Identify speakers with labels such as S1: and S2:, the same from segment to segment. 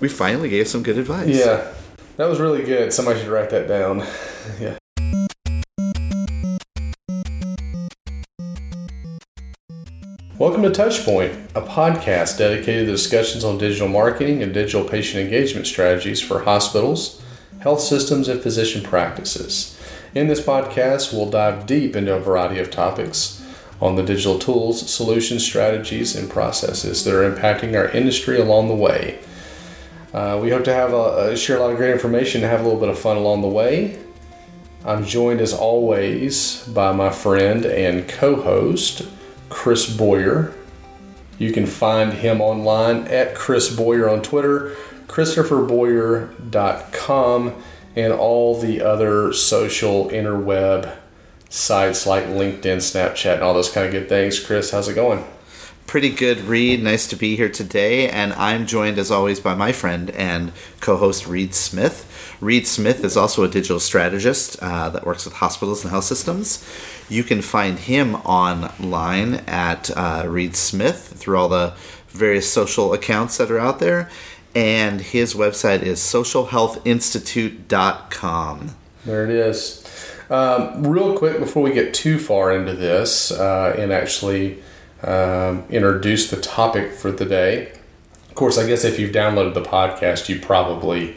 S1: we finally gave some good advice.
S2: Yeah, that was really good. Somebody should write that down. yeah. Welcome to Touchpoint, a podcast dedicated to discussions on digital marketing and digital patient engagement strategies for hospitals, health systems, and physician practices. In this podcast, we'll dive deep into a variety of topics on the digital tools, solutions, strategies, and processes that are impacting our industry along the way. Uh, we hope to have a, a, share a lot of great information and have a little bit of fun along the way. I'm joined as always by my friend and co-host Chris Boyer. You can find him online at Chris Boyer on Twitter, ChristopherBoyer.com, and all the other social interweb sites like LinkedIn, Snapchat, and all those kind of good things. Chris, how's it going?
S1: Pretty good, Reed. Nice to be here today. And I'm joined, as always, by my friend and co host, Reed Smith. Reed Smith is also a digital strategist uh, that works with hospitals and health systems. You can find him online at uh, Reed Smith through all the various social accounts that are out there. And his website is socialhealthinstitute.com.
S2: There it is. Um, real quick before we get too far into this uh, and actually um, introduce the topic for the day. Of course, I guess if you've downloaded the podcast, you probably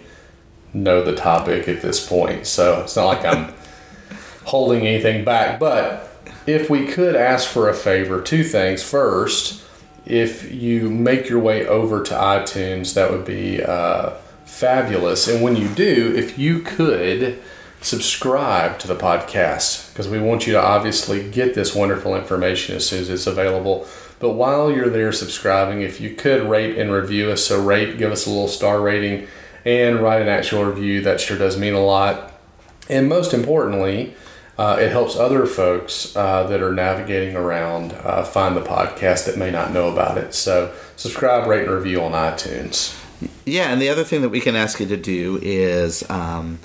S2: know the topic at this point. So it's not like I'm holding anything back. But if we could ask for a favor, two things. First, if you make your way over to iTunes, that would be uh, fabulous. And when you do, if you could subscribe to the podcast, because we want you to obviously get this wonderful information as soon as it's available. But while you're there subscribing, if you could rate and review us, so rate, give us a little star rating, and write an actual review, that sure does mean a lot. And most importantly, uh, it helps other folks uh, that are navigating around uh, find the podcast that may not know about it. So subscribe, rate, and review on iTunes.
S1: Yeah, and the other thing that we can ask you to do is um,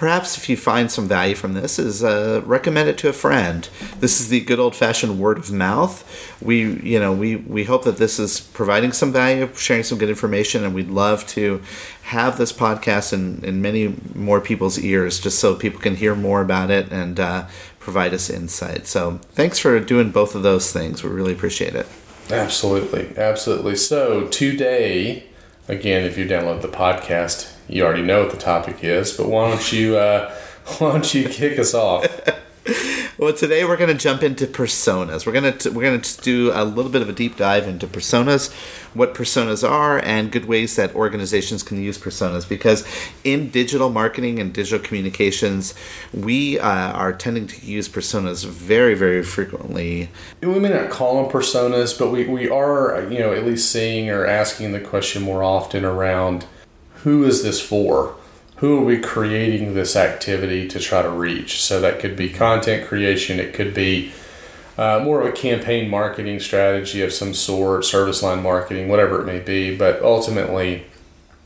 S1: perhaps if you find some value from this is uh, recommend it to a friend. This is the good old-fashioned word of mouth. We you know we we hope that this is providing some value sharing some good information and we'd love to have this podcast in, in many more people's ears just so people can hear more about it and uh, provide us insight. So thanks for doing both of those things. We really appreciate it.
S2: Absolutely. Absolutely. So today again if you download the podcast you already know what the topic is, but why don't you uh, why don't you kick us off?
S1: well, today we're going to jump into personas. We're going to we're going to do a little bit of a deep dive into personas, what personas are, and good ways that organizations can use personas. Because in digital marketing and digital communications, we uh, are tending to use personas very very frequently.
S2: We may not call them personas, but we we are you know at least seeing or asking the question more often around who is this for? Who are we creating this activity to try to reach? So that could be content creation, it could be uh, more of a campaign marketing strategy of some sort, service line marketing, whatever it may be. But ultimately,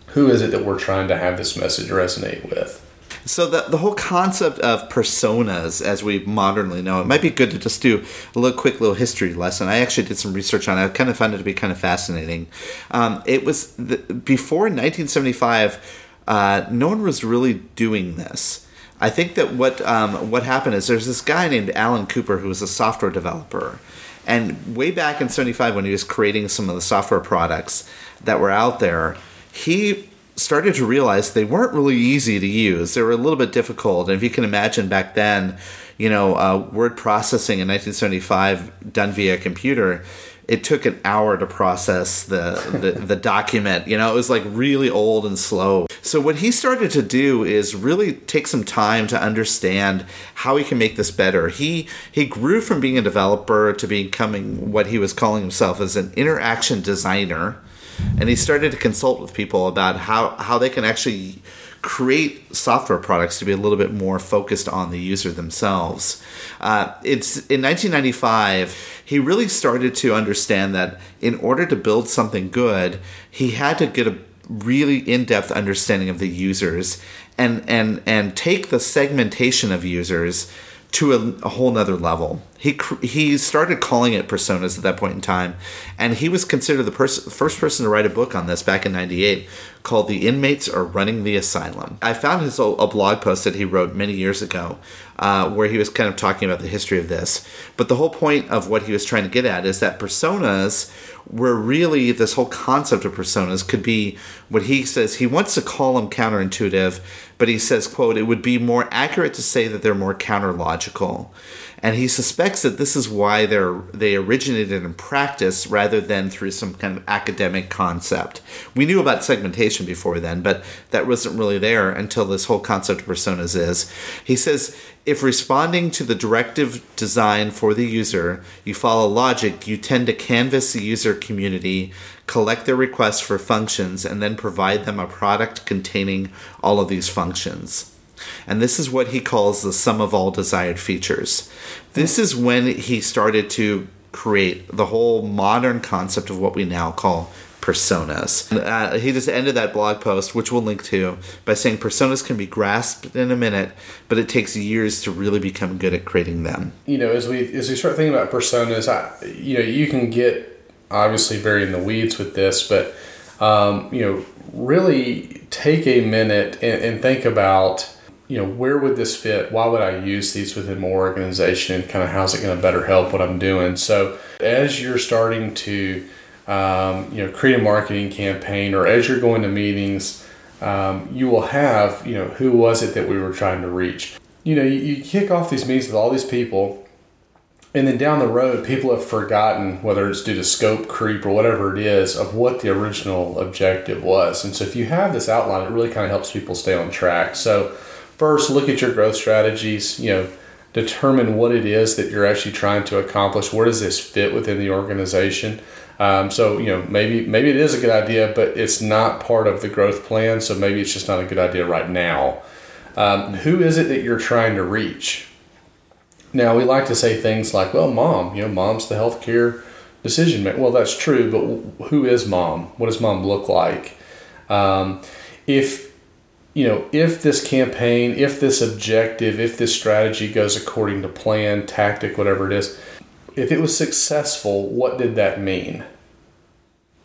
S2: who is it that we're trying to have this message resonate with?
S1: So the the whole concept of personas, as we modernly know, it might be good to just do a little quick little history lesson. I actually did some research on it. I kind of found it to be kind of fascinating. Um, it was the, before 1975. Uh, no one was really doing this. I think that what um, what happened is there's this guy named Alan Cooper who was a software developer, and way back in '75 when he was creating some of the software products that were out there, he started to realize they weren't really easy to use. They were a little bit difficult. And if you can imagine back then, you know, uh, word processing in 1975 done via computer, it took an hour to process the, the, the document. You know, it was like really old and slow. So what he started to do is really take some time to understand how he can make this better. He he grew from being a developer to becoming what he was calling himself as an interaction designer and he started to consult with people about how, how they can actually create software products to be a little bit more focused on the user themselves. Uh, it's in 1995 he really started to understand that in order to build something good, he had to get a really in-depth understanding of the users and and and take the segmentation of users to a, a whole nother level. he he started calling it personas at that point in time, and he was considered the person, first person to write a book on this back in '98 called "The Inmates Are Running the Asylum." I found his a blog post that he wrote many years ago, uh, where he was kind of talking about the history of this. But the whole point of what he was trying to get at is that personas were really this whole concept of personas could be what he says he wants to call them counterintuitive, but he says, "quote It would be more accurate to say that they're more counterlogical." and he suspects that this is why they're they originated in practice rather than through some kind of academic concept. We knew about segmentation before then, but that wasn't really there until this whole concept of personas is. He says if responding to the directive design for the user, you follow logic, you tend to canvas the user community, collect their requests for functions, and then provide them a product containing all of these functions. And this is what he calls the sum of all desired features. This is when he started to create the whole modern concept of what we now call personas. Uh, he just ended that blog post, which we'll link to, by saying personas can be grasped in a minute, but it takes years to really become good at creating them.
S2: You know, as we as we start thinking about personas, I, you know, you can get obviously very in the weeds with this, but um, you know, really take a minute and, and think about you know, where would this fit? Why would I use these within my organization? And kind of how's it going to better help what I'm doing? So as you're starting to, um, you know, create a marketing campaign, or as you're going to meetings, um, you will have, you know, who was it that we were trying to reach? You know, you, you kick off these meetings with all these people, and then down the road, people have forgotten whether it's due to scope creep or whatever it is of what the original objective was. And so, if you have this outline, it really kind of helps people stay on track. So first look at your growth strategies you know determine what it is that you're actually trying to accomplish. Where does this fit within the organization? Um, so you know maybe maybe it is a good idea but it's not part of the growth plan so maybe it's just not a good idea right now. Um, who is it that you're trying to reach? Now we like to say things like well mom you know mom's the healthcare decision maker well that's true but who is mom? What does mom look like? Um, if you know, if this campaign, if this objective, if this strategy goes according to plan, tactic, whatever it is, if it was successful, what did that mean?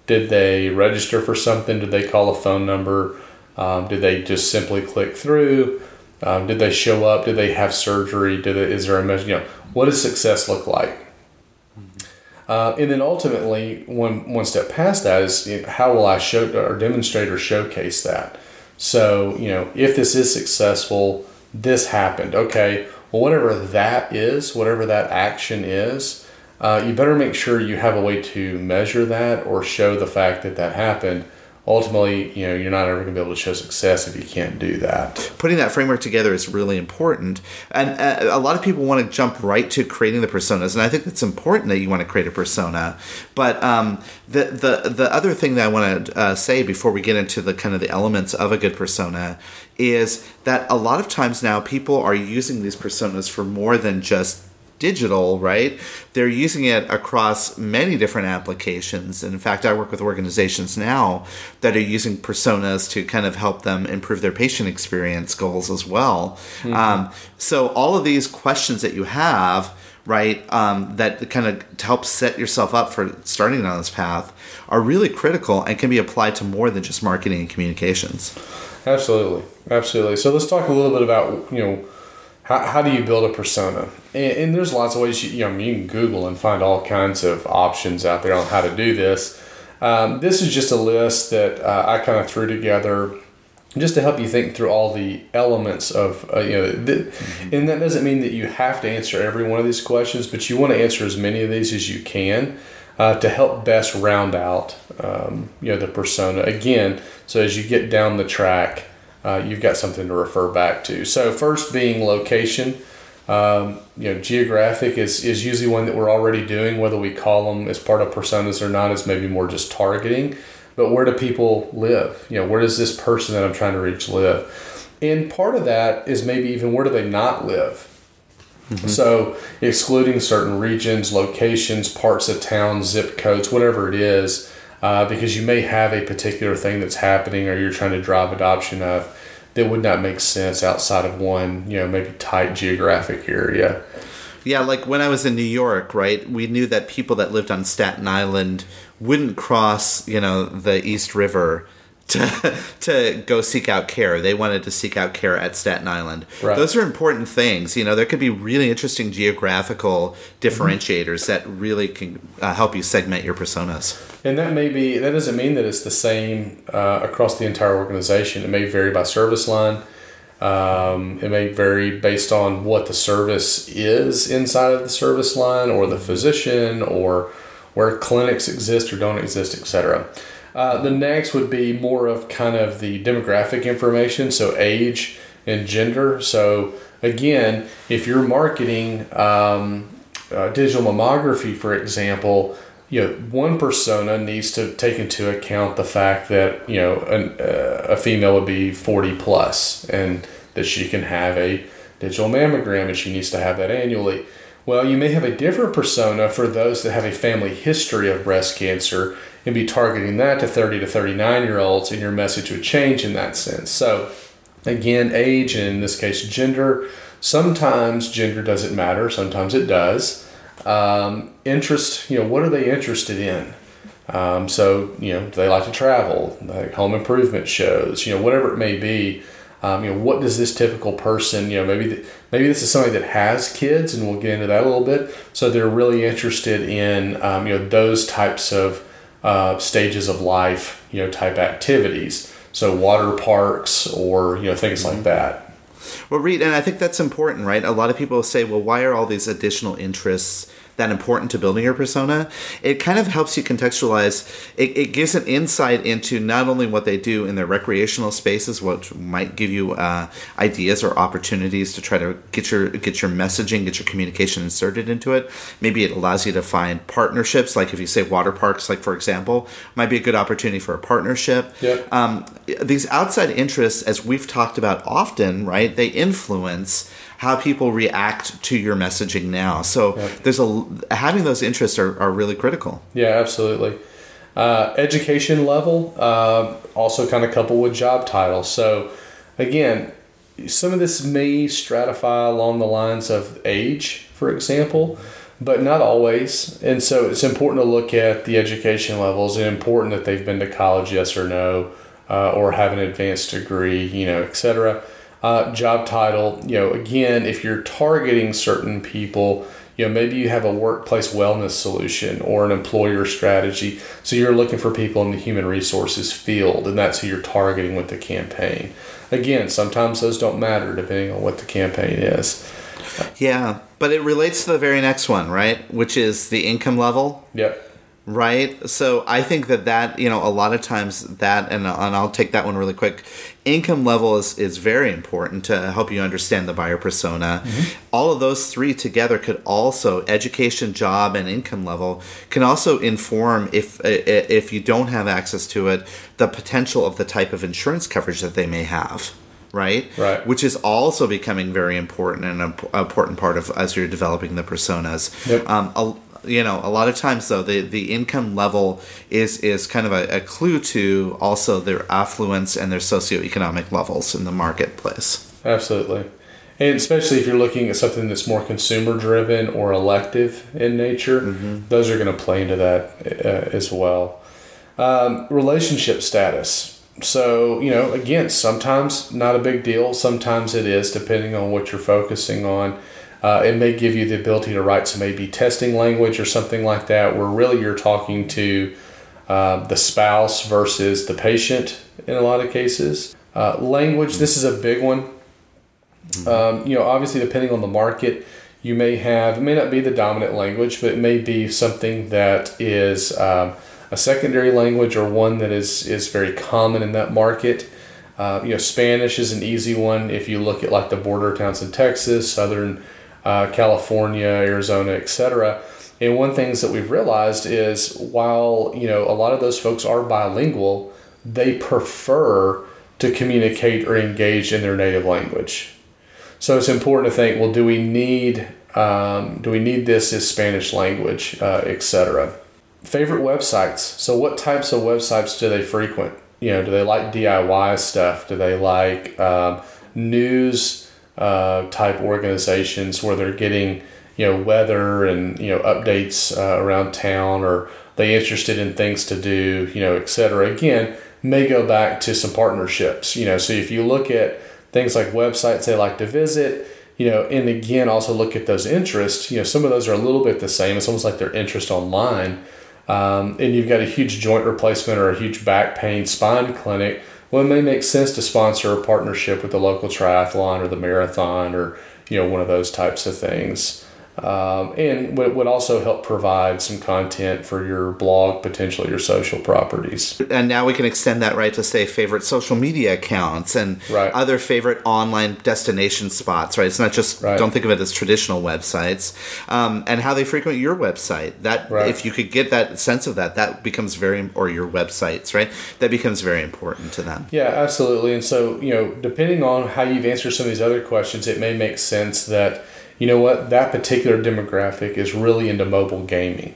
S2: Did they register for something? Did they call a phone number? Um, did they just simply click through? Um, did they show up? Did they have surgery? Did it, is there a measure? You know, what does success look like? Uh, and then ultimately, one one step past that is you know, how will I show or demonstrate or showcase that? So, you know, if this is successful, this happened. Okay, well, whatever that is, whatever that action is, uh, you better make sure you have a way to measure that or show the fact that that happened ultimately, you know, you're not ever going to be able to show success if you can't do that.
S1: Putting that framework together is really important. And uh, a lot of people want to jump right to creating the personas, and I think it's important that you want to create a persona. But um, the the the other thing that I want to uh, say before we get into the kind of the elements of a good persona is that a lot of times now people are using these personas for more than just digital, right? They're using it across many different applications. And in fact, I work with organizations now that are using personas to kind of help them improve their patient experience goals as well. Mm-hmm. Um, so, all of these questions that you have, right, um, that kind of help set yourself up for starting on this path are really critical and can be applied to more than just marketing and communications.
S2: Absolutely. Absolutely. So, let's talk a little bit about, you know, how, how do you build a persona? And, and there's lots of ways you, you, know, you can Google and find all kinds of options out there on how to do this. Um, this is just a list that uh, I kind of threw together just to help you think through all the elements of uh, you know th- mm-hmm. and that doesn't mean that you have to answer every one of these questions but you want to answer as many of these as you can uh, to help best round out um, you know the persona again so as you get down the track uh, you've got something to refer back to. So first being location, um, you know, geographic is, is usually one that we're already doing, whether we call them as part of personas or not, is maybe more just targeting. But where do people live? You know, where does this person that I'm trying to reach live? And part of that is maybe even where do they not live? Mm-hmm. So, excluding certain regions, locations, parts of town, zip codes, whatever it is, uh, because you may have a particular thing that's happening or you're trying to drive adoption of that would not make sense outside of one, you know, maybe tight geographic area.
S1: Yeah, like when I was in New York, right? We knew that people that lived on Staten Island wouldn't cross, you know, the East River to to go seek out care. They wanted to seek out care at Staten Island.
S2: Right.
S1: Those are important things. You know, there could be really interesting geographical differentiators that really can uh, help you segment your personas.
S2: And that may be that doesn't mean that it's the same uh, across the entire organization. It may vary by service line. Um, it may vary based on what the service is inside of the service line, or the physician, or where clinics exist or don't exist, etc. Uh, the next would be more of kind of the demographic information, so age and gender. So again, if you're marketing um, uh, digital mammography, for example, you know one persona needs to take into account the fact that you know an, uh, a female would be 40 plus and that she can have a digital mammogram and she needs to have that annually well you may have a different persona for those that have a family history of breast cancer and be targeting that to 30 to 39 year olds and your message would change in that sense so again age and in this case gender sometimes gender doesn't matter sometimes it does um, interest, you know, what are they interested in? Um, so, you know, they like to travel, like home improvement shows, you know, whatever it may be. Um, you know, what does this typical person, you know, maybe th- maybe this is somebody that has kids, and we'll get into that a little bit. So they're really interested in, um, you know, those types of uh, stages of life, you know, type activities. So water parks or you know things like that.
S1: Well, Reed, and I think that's important, right? A lot of people say, well, why are all these additional interests that important to building your persona? It kind of helps you contextualize. It, it gives an insight into not only what they do in their recreational spaces, what might give you uh, ideas or opportunities to try to get your get your messaging, get your communication inserted into it. Maybe it allows you to find partnerships, like if you say water parks, like for example, might be a good opportunity for a partnership.
S2: Yep.
S1: Um, these outside interests, as we've talked about often, right? They influence how people react to your messaging now. So there's a having those interests are, are really critical.
S2: Yeah, absolutely. Uh, education level uh, also kind of coupled with job title. So again, some of this may stratify along the lines of age, for example, but not always. And so it's important to look at the education levels and important that they've been to college, yes or no, uh, or have an advanced degree, you know, etc. Uh, job title, you know, again, if you're targeting certain people, you know, maybe you have a workplace wellness solution or an employer strategy. So you're looking for people in the human resources field, and that's who you're targeting with the campaign. Again, sometimes those don't matter depending on what the campaign is.
S1: Yeah, but it relates to the very next one, right? Which is the income level.
S2: Yep.
S1: Right. So I think that that you know a lot of times that and and I'll take that one really quick. Income level is is very important to help you understand the buyer persona. All of those three together could also education, job, and income level can also inform if if you don't have access to it the potential of the type of insurance coverage that they may have. Right,
S2: Right.
S1: which is also becoming very important and an imp- important part of as you're developing the personas.
S2: Yep.
S1: Um, a, you know, a lot of times though, the the income level is is kind of a, a clue to also their affluence and their socioeconomic levels in the marketplace.
S2: Absolutely. And especially if you're looking at something that's more consumer driven or elective in nature, those are going to play into that uh, as well. Um, relationship status. So, you know, again, sometimes not a big deal, sometimes it is, depending on what you're focusing on. Uh, it may give you the ability to write some A/B testing language or something like that, where really you're talking to uh, the spouse versus the patient in a lot of cases. Uh, language, this is a big one. Um, you know, obviously, depending on the market, you may have, it may not be the dominant language, but it may be something that is um, a secondary language or one that is, is very common in that market. Uh, you know, Spanish is an easy one if you look at like the border towns in Texas, Southern uh, California, Arizona, etc. And one things that we've realized is while you know a lot of those folks are bilingual, they prefer to communicate or engage in their native language. So it's important to think: well, do we need um, do we need this as Spanish language, uh, etc. Favorite websites. So what types of websites do they frequent? You know, do they like DIY stuff? Do they like um, news uh, type organizations where they're getting you know weather and you know updates uh, around town or they interested in things to do you know etc again may go back to some partnerships you know. So if you look at things like websites they like to visit you know and again also look at those interests you know some of those are a little bit the same. It's almost like their interest online. Um, and you've got a huge joint replacement or a huge back pain spine clinic well, it may make sense to sponsor a partnership with the local triathlon or the marathon or you know one of those types of things um, and would, would also help provide some content for your blog, potentially your social properties.
S1: And now we can extend that right to say favorite social media accounts and
S2: right.
S1: other favorite online destination spots. Right, it's not just
S2: right.
S1: don't think of it as traditional websites, um, and how they frequent your website. That
S2: right.
S1: if you could get that sense of that, that becomes very or your websites, right? That becomes very important to them.
S2: Yeah, absolutely. And so you know, depending on how you've answered some of these other questions, it may make sense that you know what, that particular demographic is really into mobile gaming,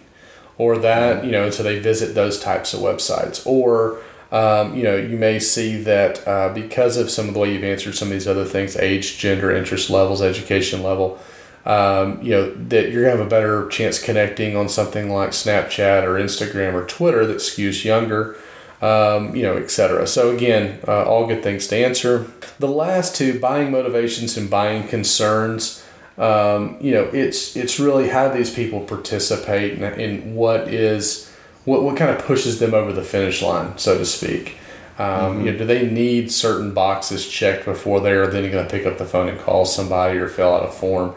S2: or that, you know, so they visit those types of websites. Or, um, you know, you may see that uh, because of some of the way you've answered some of these other things age, gender, interest levels, education level um, you know, that you're to have a better chance connecting on something like Snapchat or Instagram or Twitter that skews younger. Um, you know, etc. So again, uh, all good things to answer. The last two, buying motivations and buying concerns um, you know, it's it's really how these people participate in, in what is what what kind of pushes them over the finish line, so to speak. Um, mm-hmm. You know, do they need certain boxes checked before they're then going to pick up the phone and call somebody or fill out a form?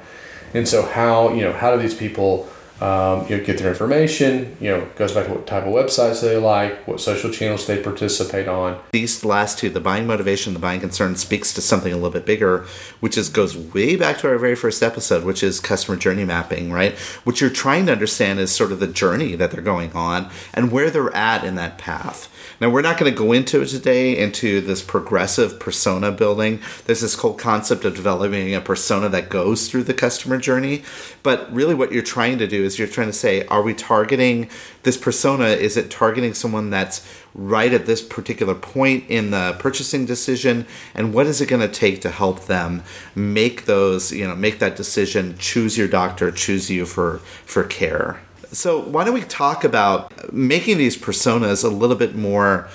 S2: And so, how you know how do these people um, you know, get their information. You know, goes back to what type of websites they like, what social channels they participate on.
S1: These last two, the buying motivation, the buying concern, speaks to something a little bit bigger, which is goes way back to our very first episode, which is customer journey mapping. Right, what you're trying to understand is sort of the journey that they're going on and where they're at in that path. Now, we're not going to go into it today into this progressive persona building. There's this whole concept of developing a persona that goes through the customer journey. But really, what you're trying to do is you're trying to say, are we targeting this persona? Is it targeting someone that's right at this particular point in the purchasing decision? And what is it going to take to help them make those, you know, make that decision, choose your doctor, choose you for, for care? So, why don't we talk about making these personas a little bit more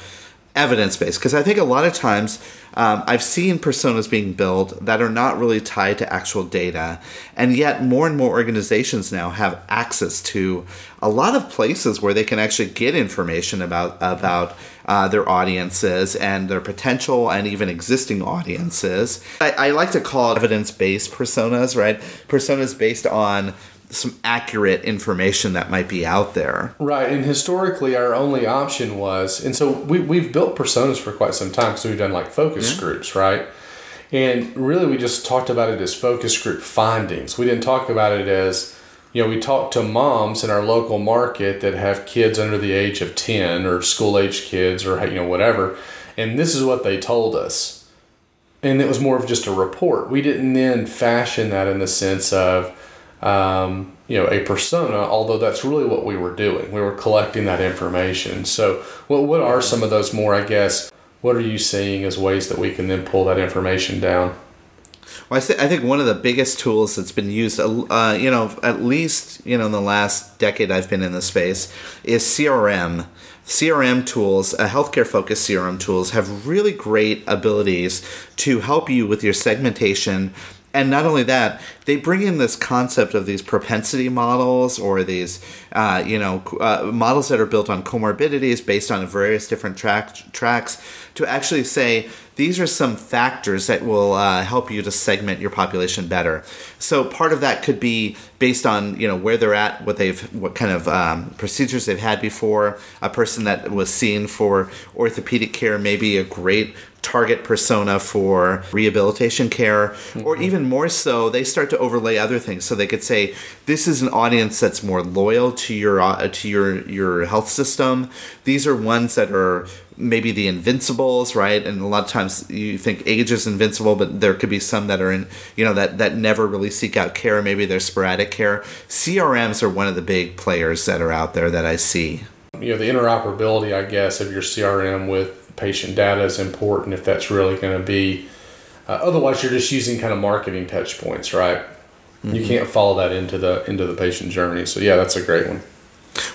S1: evidence based? Because I think a lot of times um, I've seen personas being built that are not really tied to actual data, and yet more and more organizations now have access to a lot of places where they can actually get information about about uh, their audiences and their potential and even existing audiences. I, I like to call it evidence based personas, right? Personas based on some accurate information that might be out there.
S2: Right, and historically, our only option was, and so we we've built personas for quite some time. So we've done like focus yeah. groups, right? And really, we just talked about it as focus group findings. We didn't talk about it as, you know, we talked to moms in our local market that have kids under the age of ten or school age kids or you know whatever, and this is what they told us. And it was more of just a report. We didn't then fashion that in the sense of um, you know, a persona, although that's really what we were doing. We were collecting that information. So, what, what are some of those more, I guess, what are you seeing as ways that we can then pull that information down?
S1: Well, I, I think one of the biggest tools that's been used, uh, you know, at least you know in the last decade I've been in the space, is CRM. CRM tools, uh, healthcare focused CRM tools, have really great abilities to help you with your segmentation and not only that, they bring in this concept of these propensity models or these, uh, you know, uh, models that are built on comorbidities based on various different track, tracks to actually say these are some factors that will uh, help you to segment your population better. So part of that could be based on you know where they're at, what they've, what kind of um, procedures they've had before. A person that was seen for orthopedic care may be a great target persona for rehabilitation care mm-hmm. or even more so they start to overlay other things. So they could say this is an audience that's more loyal to your uh, to your your health system. These are ones that are maybe the invincibles right? And a lot of times you think age is invincible but there could be some that are in you know that that never really seek out care. Maybe they're sporadic care. Crms are one of the big players that are out there that i see.
S2: You know the interoperability i guess of your crm with patient data is important if that's really going to be. Uh, otherwise, you're just using kind of marketing touch points, right? You can't follow that into the into the patient journey. So yeah, that's a great one.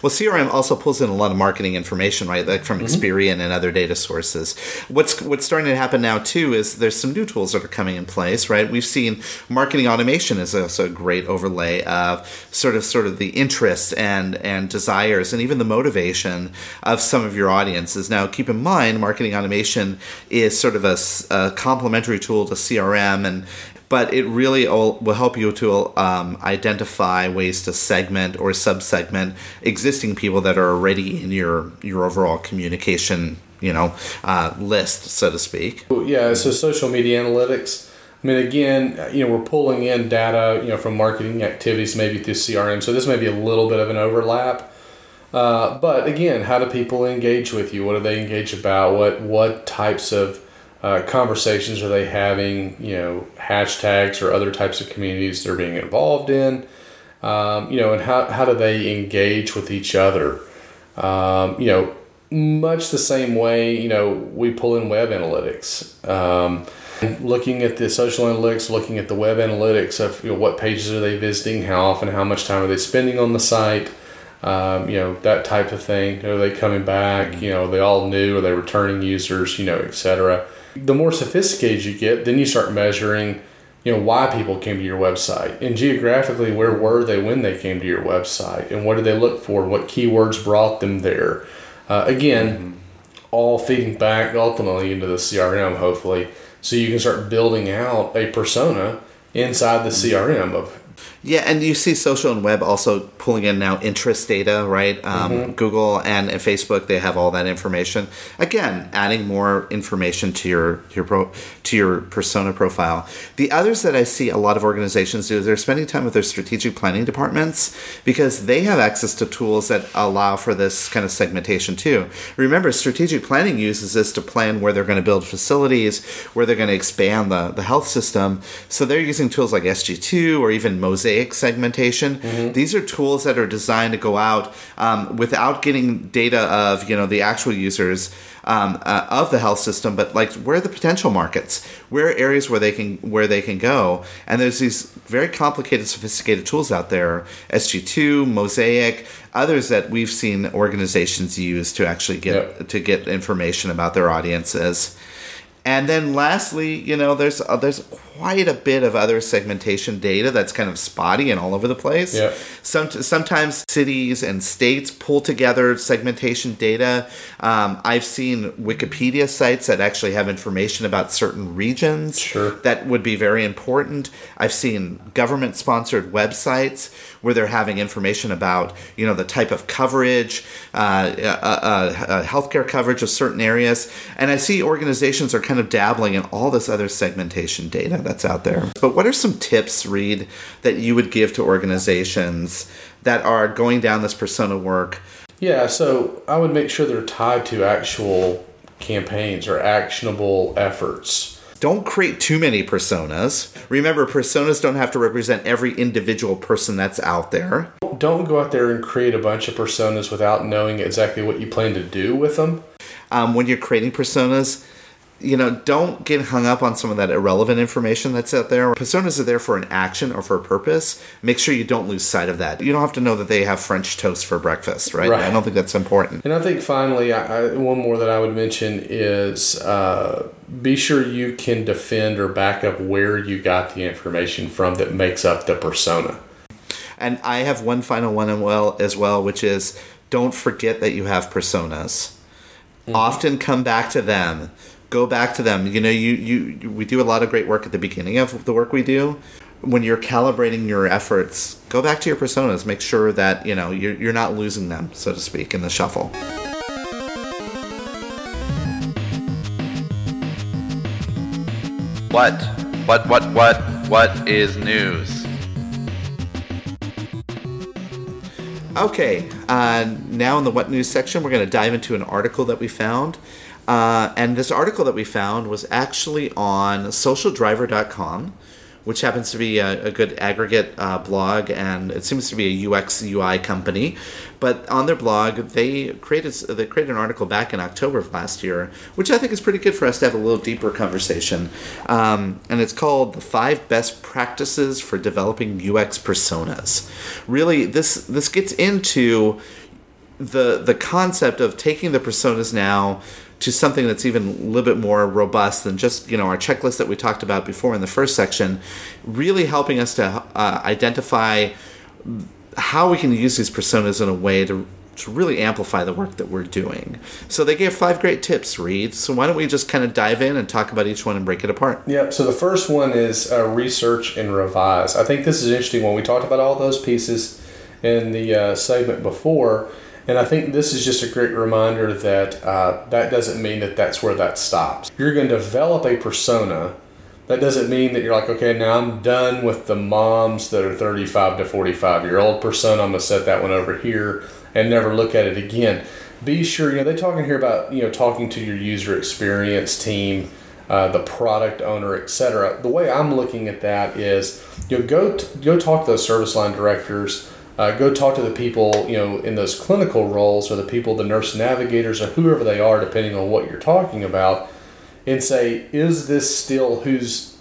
S1: Well, CRM also pulls in a lot of marketing information, right? Like from mm-hmm. Experian and other data sources. What's what's starting to happen now too is there's some new tools that are coming in place, right? We've seen marketing automation is also a great overlay of sort of sort of the interests and and desires and even the motivation of some of your audiences. Now, keep in mind, marketing automation is sort of a complementary tool to CRM and but it really will help you to um, identify ways to segment or subsegment existing people that are already in your your overall communication you know uh, list so to speak
S2: Yeah, so social media analytics. I mean, again, you know, we're pulling in data, you know, from marketing activities maybe through CRM. So this may be a little bit of an overlap. Uh, but again, how do people engage with you? What do they engage about? What what types of uh, conversations are they having? You know, hashtags or other types of communities they're being involved in. Um, you know, and how how do they engage with each other? Um, you know, much the same way, you know, we pull in web analytics. Um, looking at the social analytics, looking at the web analytics of you know, what pages are they visiting, how often, how much time are they spending on the site, um, you know, that type of thing. Are they coming back? You know, are they all new? Are they returning users? You know, etc. The more sophisticated you get, then you start measuring, you know, why people came to your website and geographically, where were they when they came to your website, and what did they look for? What keywords brought them there? Uh, again, all feeding back ultimately into the CRM, hopefully, so you can start building out a persona inside the CRM of
S1: yeah and you see social and web also pulling in now interest data right? Um, google and, and facebook they have all that information. Again adding more information to your your pro, to your persona profile. The others that i see a lot of organizations do is they're spending time with their strategic planning departments because they have access to tools that allow for this kind of segmentation too. Remember strategic planning uses this to plan where they're going to build facilities where they're going to expand the, the health system. So they're using tools like sg2 or even mosaic segmentation these are tools that are designed to go out um, without getting data of you know the actual users um, uh, of the health system, but like where are the potential markets? Where are areas where they can where they can go? And there's these very complicated, sophisticated tools out there: SG2, Mosaic, others that we've seen organizations use to actually get
S2: Yep.
S1: to get information about their audiences. And then lastly, you know, there's uh, there's quite a bit of other segmentation data that's kind of spotty and all over the place.
S2: Yeah.
S1: Some, sometimes cities and states pull together segmentation data. Um, I've seen Wikipedia sites that actually have information about certain regions
S2: Sure.
S1: that would be very important. I've seen government sponsored websites where they're having information about you know the type of coverage, uh, uh, uh, uh, healthcare coverage of certain areas, and I see organizations are kind of dabbling in all this other segmentation data that's out there. But what are some tips, Reed, that you would give to organizations that are going down this persona work?
S2: Yeah, so I would make sure they're tied to actual campaigns or actionable efforts.
S1: Don't create too many personas. Remember, personas don't have to represent every individual person that's out there.
S2: Don't go out there and create a bunch of personas without knowing exactly what you plan to do with them.
S1: um, when you're creating personas, you know, don't get hung up on some of that irrelevant information that's out there. Personas are there for an action or for a purpose. Make sure you don't lose sight of that. You don't have to know that they have French toast for breakfast, right?
S2: Right.
S1: I don't think that's important.
S2: And I think finally, I, I, one more that I would mention is uh, be sure you can defend or back up where you got the information from that makes up the persona.
S1: And I have one final one as well, as well, which is don't forget that you have personas. Often come back to them. Go back to them. You know, you, you we do a lot of great work at the beginning of the work we do. When you're calibrating your efforts, go back to your personas. Make sure that you know you're, you're not losing them, so to speak, in the shuffle.
S3: What? What, what, what, what is news?
S1: Okay, uh, now in the What News section, we're going to dive into an article that we found. Uh, and this article that we found was actually on socialdriver.com, which happens to be a, a good aggregate uh, blog, and it seems to be a UX UI company. But on their blog, they created they created an article back in October of last year, which I think is pretty good for us to have a little deeper conversation. Um, and it's called "The Five Best Practices for Developing UX Personas." Really, this this gets into the the concept of taking the personas now to something that's even a little bit more robust than just you know our checklist that we talked about before in the first section really helping us to uh, identify how we can use these personas in a way to to really amplify the work that we're doing. So they gave five great tips, Reed. So why don't we just kind of dive in and talk about each one and break it apart?
S2: Yep. So the first one is uh, research and revise. I think this is interesting when we talked about all those pieces in the uh, segment before. And I think this is just a great reminder that uh, that doesn't mean that that's where that stops. You're going to develop a persona. That doesn't mean that you're like, okay, now I'm done with the moms that are 35 to 45 year old persona. I'm going to set that one over here and never look at it again. Be sure, you know, they're talking here about, you know, talking to your user experience team, uh, the product owner, etc. The way I'm looking at that is, you know, go t- go talk to those service line directors. Uh, go talk to the people, you know, in those clinical roles, or the people, the nurse navigators, or whoever they are, depending on what you're talking about, and say, is this still who's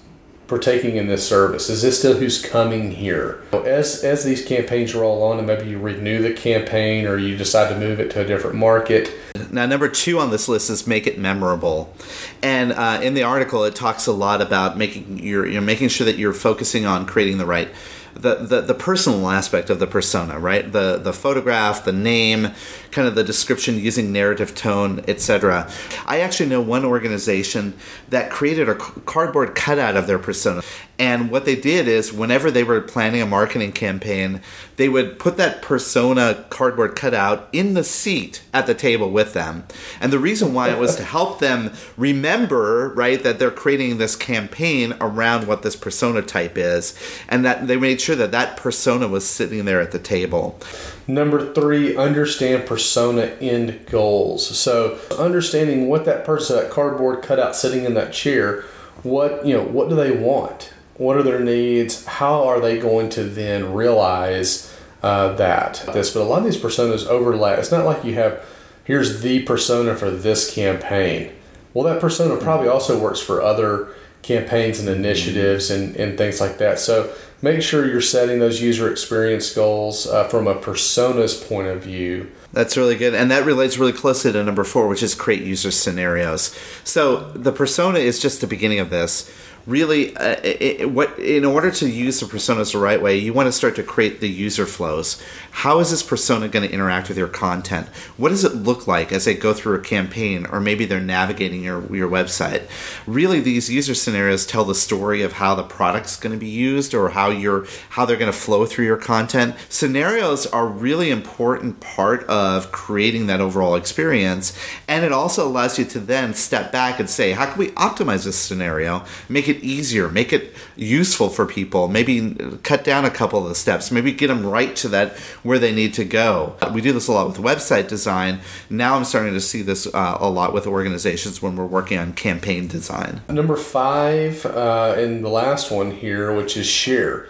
S2: partaking in this service? Is this still who's coming here? As as these campaigns roll on, and maybe you renew the campaign or you decide to move it to a different market.
S1: Now, number two on this list is make it memorable, and uh, in the article, it talks a lot about making you're, you're making sure that you're focusing on creating the right the, the, the personal aspect of the persona, right? The the photograph, the name, kind of the description using narrative tone, etc. I actually know one organization that created a cardboard cutout of their persona. And what they did is whenever they were planning a marketing campaign, they would put that persona cardboard cutout in the seat at the table with them. And the reason why it was to help them remember, right, that they're creating this campaign around what this persona type is and that they made sure that that persona was sitting there at the table.
S2: Number three, understand persona end goals. So understanding what that person, that cardboard cutout sitting in that chair, what you know, what do they want? What are their needs? How are they going to then realize uh, that this? But a lot of these personas overlap. It's not like you have here's the persona for this campaign. Well, that persona probably also works for other campaigns and initiatives and, and things like that. So make sure you're setting those user experience goals uh, from a persona's point of view.
S1: That's really good. And that relates really closely to number four, which is create user scenarios. So the persona is just the beginning of this really uh, it, what in order to use the personas the right way you want to start to create the user flows. How is this persona going to interact with your content? What does it look like as they go through a campaign or maybe they're navigating your, your website? Really these user scenarios tell the story of how the product's going to be used or how you're how they're going to flow through your content. Scenarios are really important part of creating that overall experience and it also allows you to then step back and say how can we optimize this scenario make it it easier, make it useful for people, maybe cut down a couple of the steps, maybe get them right to that where they need to go. We do this a lot with website design. Now I'm starting to see this uh, a lot with organizations when we're working on campaign design.
S2: Number five, uh, in the last one here, which is share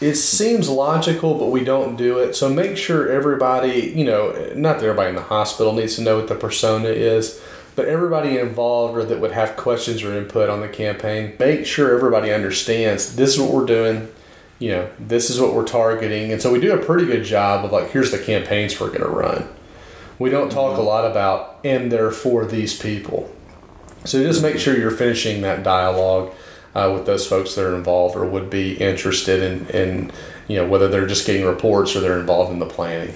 S2: it seems logical, but we don't do it. So make sure everybody, you know, not everybody in the hospital needs to know what the persona is, but everybody involved or that would have questions or input on the campaign, make sure everybody understands this is what we're doing. You know, this is what we're targeting. And so we do a pretty good job of like, here's the campaigns we're going to run. We don't talk mm-hmm. a lot about, and they're for these people. So just make sure you're finishing that dialogue uh, with those folks that are involved or would be interested in, in, you know, whether they're just getting reports or they're involved in the planning.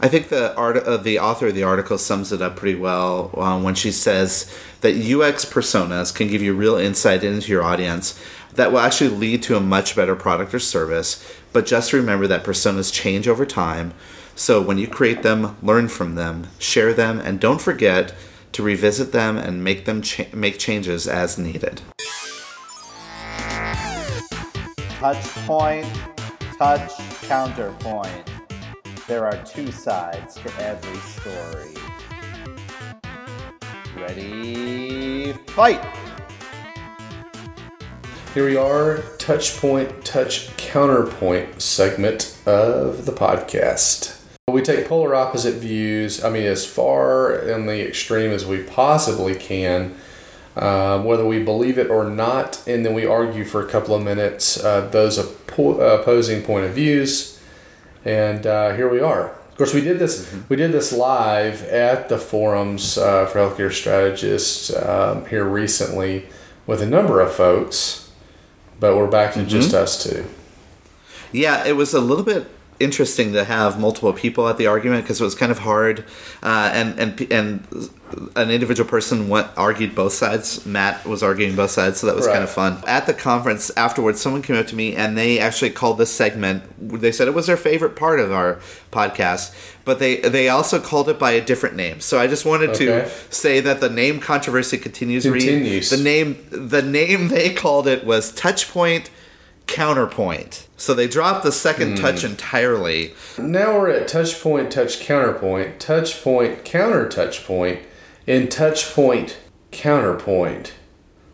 S1: I think the art uh, the author of the article sums it up pretty well um, when she says that UX personas can give you real insight into your audience that will actually lead to a much better product or service. But just remember that personas change over time. So when you create them, learn from them, share them, and don't forget to revisit them and make them cha- make changes as needed.
S4: Touch point, touch counterpoint. There are two sides to every story. Ready, fight!
S2: here we are, touch point, touch counterpoint segment of the podcast. We take polar opposite views, I mean, as far in the extreme as we possibly can, uh, whether we believe it or not, and then we argue for a couple of minutes uh, those oppo- opposing point of views, and uh, here we are. Of course, we did this. We did this live at the forums uh, for healthcare strategists um, here recently with a number of folks, but we're back to just us two.
S1: Yeah, it was a little bit interesting to have multiple people at the argument because it was kind of hard, uh, and and and an individual person went argued both sides. Matt was arguing both sides, so that was
S2: Right.
S1: kind of fun. At the conference afterwards, someone came up to me and they actually called this segment. They said it was their favorite part of our podcast, but they they also called it by a different name. So I just wanted
S2: Okay.
S1: to say that the name controversy continues.
S2: Continues.
S1: The name the name they called it was Touchpoint Counterpoint. So they dropped the second touch entirely.
S2: Now we're at touch point, touch counterpoint, touch point, counter touch point, and touch point, counterpoint.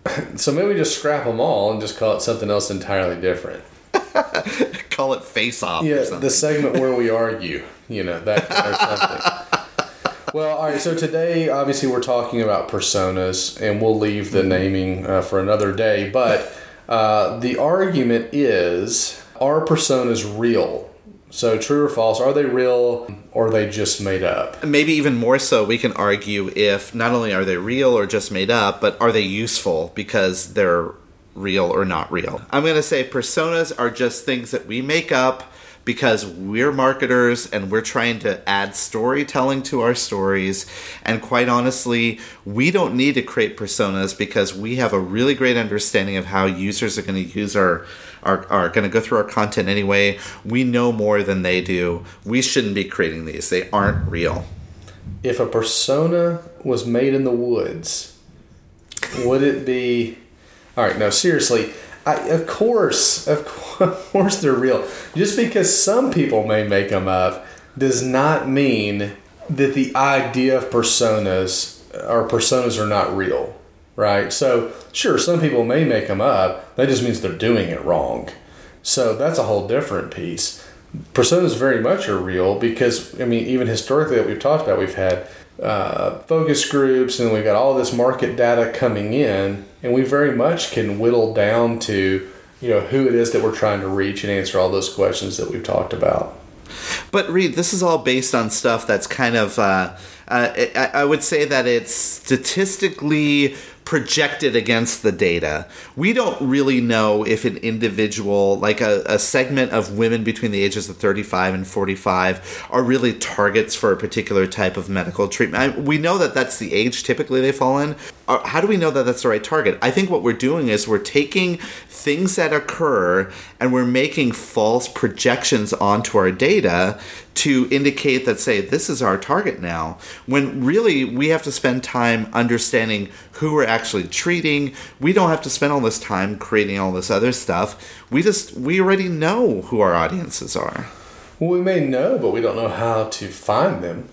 S2: so maybe just scrap them all and just call it something else entirely different.
S1: Call it face off or
S2: Yeah,
S1: something.
S2: the segment where we argue, you know, that or something. Well, all right. So today, obviously, we're talking about personas, and we'll leave the naming uh, for another day. But uh, the argument is: Are personas real? So, true or false? Are they real, or are they just made up?
S1: Maybe even more so, we can argue if not only are they real or just made up, but are they useful because they're real or not real. I'm going to say personas are just things that we make up because we're marketers and we're trying to add storytelling to our stories. And quite honestly, we don't need to create personas because we have a really great understanding of how users are going to use our. Are, are going to go through our content anyway. We know more than they do. We shouldn't be creating these. They aren't real.
S2: If a persona was made in the woods, would it be? All right, no, seriously. I, of course, of course, of course, they're real. Just because some people may make them up does not mean that the idea of personas or personas are not real, right? So, sure, some people may make them up. That just means they're doing it wrong. So that's a whole different piece. Personas very much are real because I mean, even historically that we've talked about, we've had uh, focus groups and we've got all this market data coming in, and we very much can whittle down to you know who it is that we're trying to reach and answer all those questions that we've talked about.
S1: But Reed, this is all based on stuff that's kind of. Uh, uh, I, I would say that it's statistically projected against the data. We don't really know if an individual, like a, a segment of women between the ages of 35 and 45, are really targets for a particular type of medical treatment. I, we know that that's the age typically they fall in. Uh, How do we know that that's the right target? I think what we're doing is we're taking things that occur and we're making false projections onto our data to indicate that say this is our target now when really we have to spend time understanding who we're actually treating we don't have to spend all this time creating all this other stuff we just we already know who our audiences are
S2: Well, we may know, but we don't know how to find them.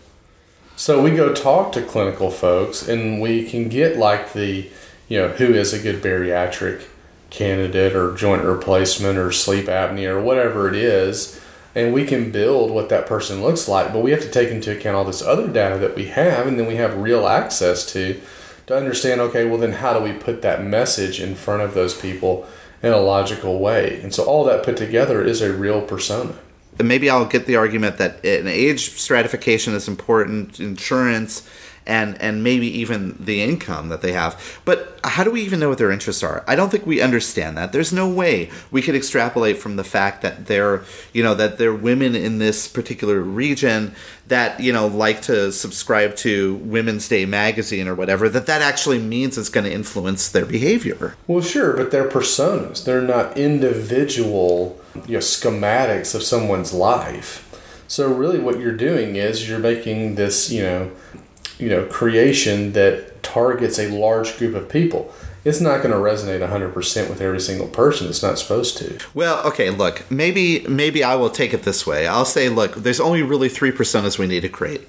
S2: So we go talk to clinical folks, and we can get like the, you know, who is a good bariatric candidate or joint replacement or sleep apnea or whatever it is, and we can build what that person looks like. But we have to take into account all this other data that we have, and then we have real access to, to understand. Okay, well then how do we put that message in front of those people in a logical way? And so all that put together is a real persona.
S1: and maybe I'll get the argument that an age stratification is important, insurance, and and maybe even the income that they have. But how do we even know what their interests are? I don't think we understand that. There's no way we could extrapolate from the fact that they're you know that they're women in this particular region that you know like to subscribe to Women's Day magazine or whatever. That that actually means it's going to influence their behavior.
S2: Well, sure, but they're personas. They're not individual you know, schematics of someone's life. So really, what you're doing is you're making this, you know, you know, creation that targets a large group of people. It's not going to resonate 100% with every single person. It's not supposed to.
S1: Well, okay, look, maybe maybe I will take it this way. I'll say, look, there's only really three personas we need to create.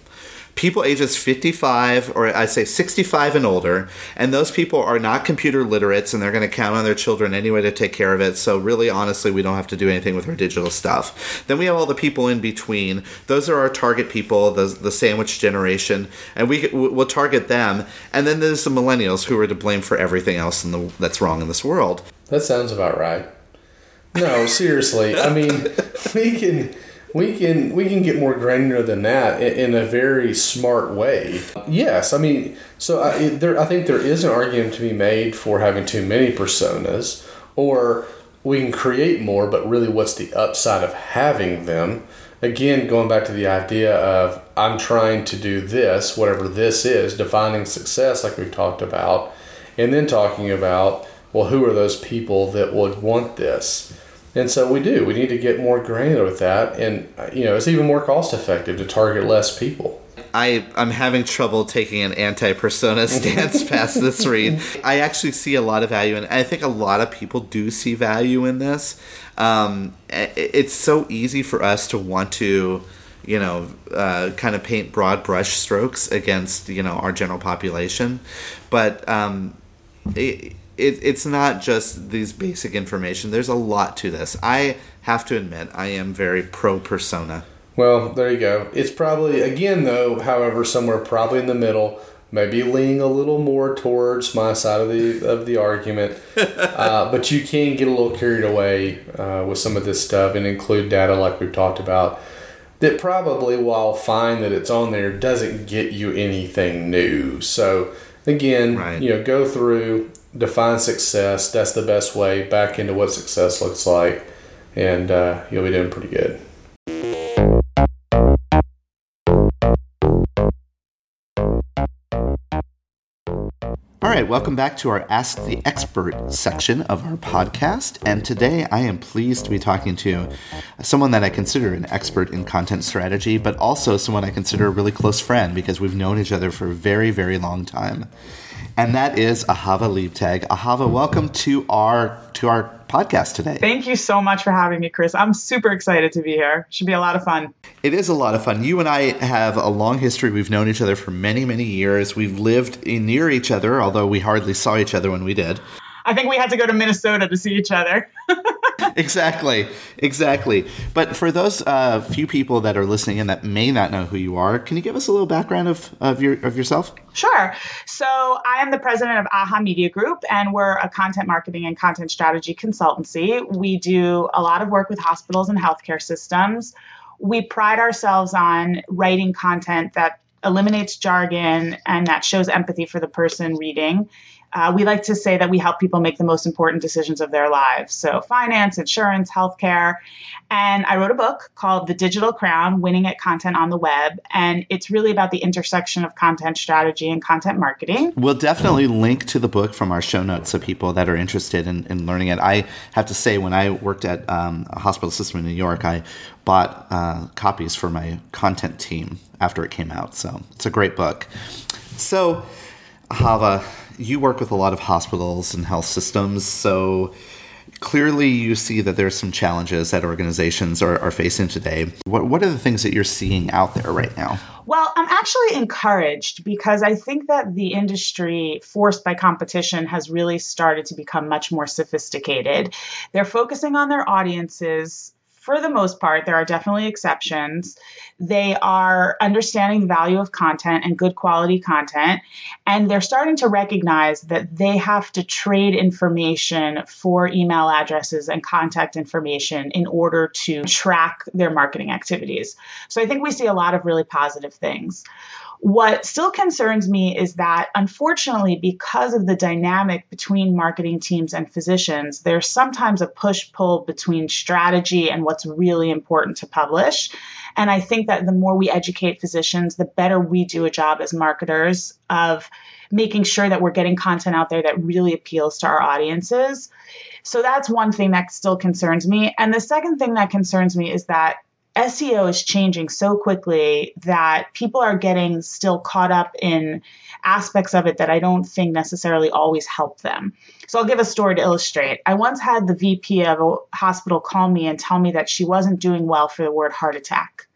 S1: People ages 55 or I say 65 and older, and those people are not computer literates and they're going to count on their children anyway to take care of it. So really, honestly, we don't have to do anything with our digital stuff. Then we have all the people in between. Those are our target people, the, the sandwich generation, and we we'll target them. And then there's the millennials who are to blame for everything else in the, that's wrong in this world.
S2: That sounds about right. No, seriously. I mean, we can we can we can get more granular than that in, in a very smart way. Yes, I mean, so I, there, I think there is an argument to be made for having too many personas, or we can create more, but really, what's the upside of having them? Again, going back to the idea of I'm trying to do this, whatever this is, defining success, like we've talked about, and then talking about well, who are those people that would want this? And so we do. We need to get more granular with that, and you know, it's even more cost effective to target less people.
S1: I, I'm having trouble taking an anti persona stance past this Reed. I actually see a lot of value in I think a lot of people do see value in this. Um, it's so easy for us to want to, you know, uh, kind of paint broad brush strokes against, you know, our general population. But um, it, it, it's not just these basic information. There's a lot to this. I have to admit, I am very pro persona.
S2: Well, there you go. It's probably again though, however, somewhere probably in the middle, maybe leaning a little more towards my side of the of the argument. uh, but you can get a little carried away uh, with some of this stuff and include data like we've talked about. That probably, while fine that it's on there, doesn't get you anything new. So again, right. you know, go through, define success. That's the best way back into what success looks like, and uh, you'll be doing pretty good.
S1: All right, welcome back to our Ask the Expert section of our podcast. And today I am pleased to be talking to someone that I consider an expert in content strategy, but also someone I consider a really close friend because we've known each other for a very, very long time and that is Ahava Leibtag. Ahava, welcome to our to our podcast today.
S5: Thank you so much for having me, Chris. I'm super excited to be here. Should be a lot of fun.
S1: It is a lot of fun. You and I have a long history. We've known each other for many, many years. We've lived near each other, although we hardly saw each other when we did.
S5: I think we had to go to Minnesota to see each other.
S1: exactly, exactly. But for those uh, few people that are listening and that may not know who you are, can you give us a little background of, of your of yourself?
S5: Sure. So I am the president of AHA Media Group, and we're a content marketing and content strategy consultancy. We do a lot of work with hospitals and healthcare systems. We pride ourselves on writing content that eliminates jargon and that shows empathy for the person reading uh, we like to say that we help people make the most important decisions of their lives. So, finance, insurance, healthcare. And I wrote a book called The Digital Crown Winning at Content on the Web. And it's really about the intersection of content strategy and content marketing.
S1: We'll definitely link to the book from our show notes so people that are interested in, in learning it. I have to say, when I worked at um, a hospital system in New York, I bought uh, copies for my content team after it came out. So, it's a great book. So, Hava, you work with a lot of hospitals and health systems, so clearly you see that there's some challenges that organizations are, are facing today. What, what are the things that you're seeing out there right now?
S5: Well, I'm actually encouraged because I think that the industry, forced by competition, has really started to become much more sophisticated. They're focusing on their audiences for the most part, there are definitely exceptions. They are understanding the value of content and good quality content, and they're starting to recognize that they have to trade information for email addresses and contact information in order to track their marketing activities. So I think we see a lot of really positive things. What still concerns me is that, unfortunately, because of the dynamic between marketing teams and physicians, there's sometimes a push pull between strategy and what's really important to publish. And I think that the more we educate physicians, the better we do a job as marketers of making sure that we're getting content out there that really appeals to our audiences. So that's one thing that still concerns me. And the second thing that concerns me is that SEO is changing so quickly that people are getting still caught up in aspects of it that I don't think necessarily always help them. So I'll give a story to illustrate. I once had the VP of a hospital call me and tell me that she wasn't doing well for the word heart attack.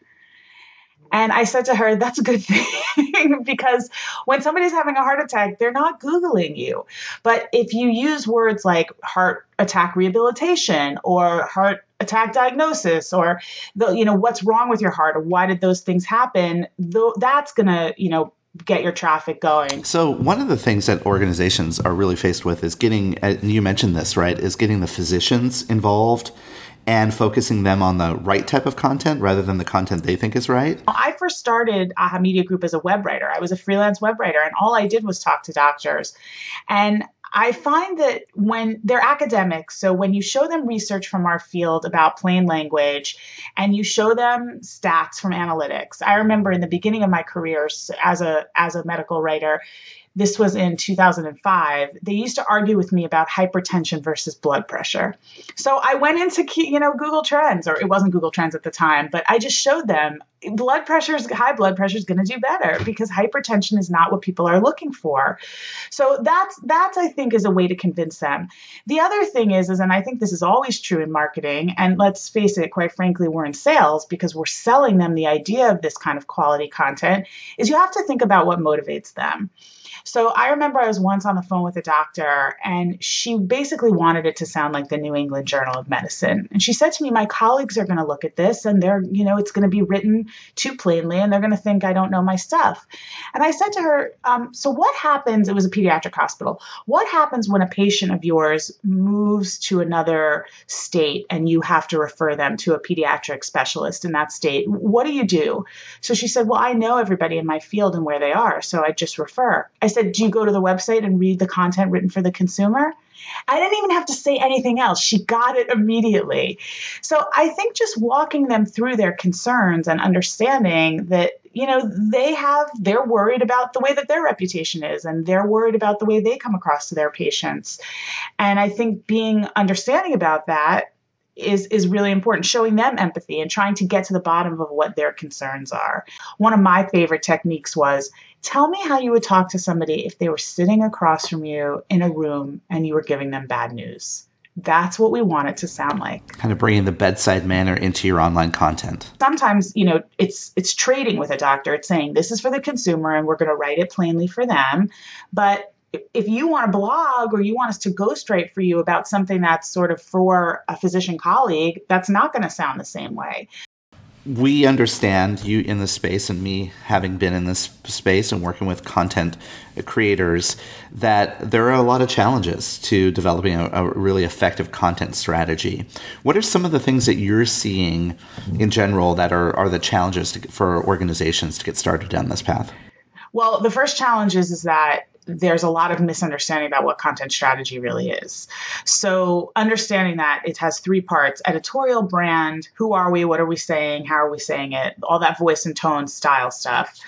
S5: And I said to her, that's a good thing because when somebody's having a heart attack, they're not Googling you. But if you use words like heart attack rehabilitation or heart attack diagnosis or the, you know what's wrong with your heart or why did those things happen though that's going to you know get your traffic going.
S1: So one of the things that organizations are really faced with is getting, and you mentioned this, right, is getting the physicians involved and focusing them on the right type of content rather than the content they think is right?
S5: I first started AHA Media Group as a web writer. I was a freelance web writer, and all I did was talk to doctors. And I find that when they're academics, so when you show them research from our field about plain language and you show them stats from analytics, I remember in the beginning of my career as a as a medical writer, this was in 2005 they used to argue with me about hypertension versus blood pressure. So i went into you know google trends or it wasn't google trends at the time but i just showed them blood pressure is high blood pressure is going to do better because hypertension is not what people are looking for. So that's that's i think is a way to convince them. The other thing is is and i think this is always true in marketing and let's face it quite frankly we're in sales because we're selling them the idea of this kind of quality content is you have to think about what motivates them. So I remember I was once on the phone with a doctor, and she basically wanted it to sound like the New England Journal of Medicine. And she said to me, My colleagues are going to look at this, and they're, you know, it's going to be written too plainly, and they're going to think I don't know my stuff. And I said to her, um, So what happens? It was a pediatric hospital. What happens when a patient of yours moves to another state and you have to refer them to a pediatric specialist in that state? What do you do? So she said, Well, I know everybody in my field and where they are, so I just refer. I said, Do you go to the website and read the content written for the consumer? I didn't even have to say anything else. She got it immediately. So I think just walking them through their concerns and understanding that, you know, they have, they're worried about the way that their reputation is and they're worried about the way they come across to their patients. And I think being understanding about that is is really important showing them empathy and trying to get to the bottom of what their concerns are. One of my favorite techniques was tell me how you would talk to somebody if they were sitting across from you in a room and you were giving them bad news. That's what we want it to sound like.
S1: Kind of bringing the bedside manner into your online content.
S5: Sometimes you know it's it's trading with a doctor. It's saying this is for the consumer and we're going to write it plainly for them. But if you want to blog or you want us to ghostwrite for you about something that's sort of for a physician colleague, that's not going to sound the same way.
S1: We understand you in this space, and me having been in this space and working with content creators, that there are a lot of challenges to developing a, a really effective content strategy. What are some of the things that you're seeing in general that are, are the challenges to, for organizations to get started down this path?
S5: Well, the first challenge is, is that there's a lot of misunderstanding about what content strategy really is. So, understanding that it has three parts editorial, brand, who are we, what are we saying, how are we saying it, all that voice and tone style stuff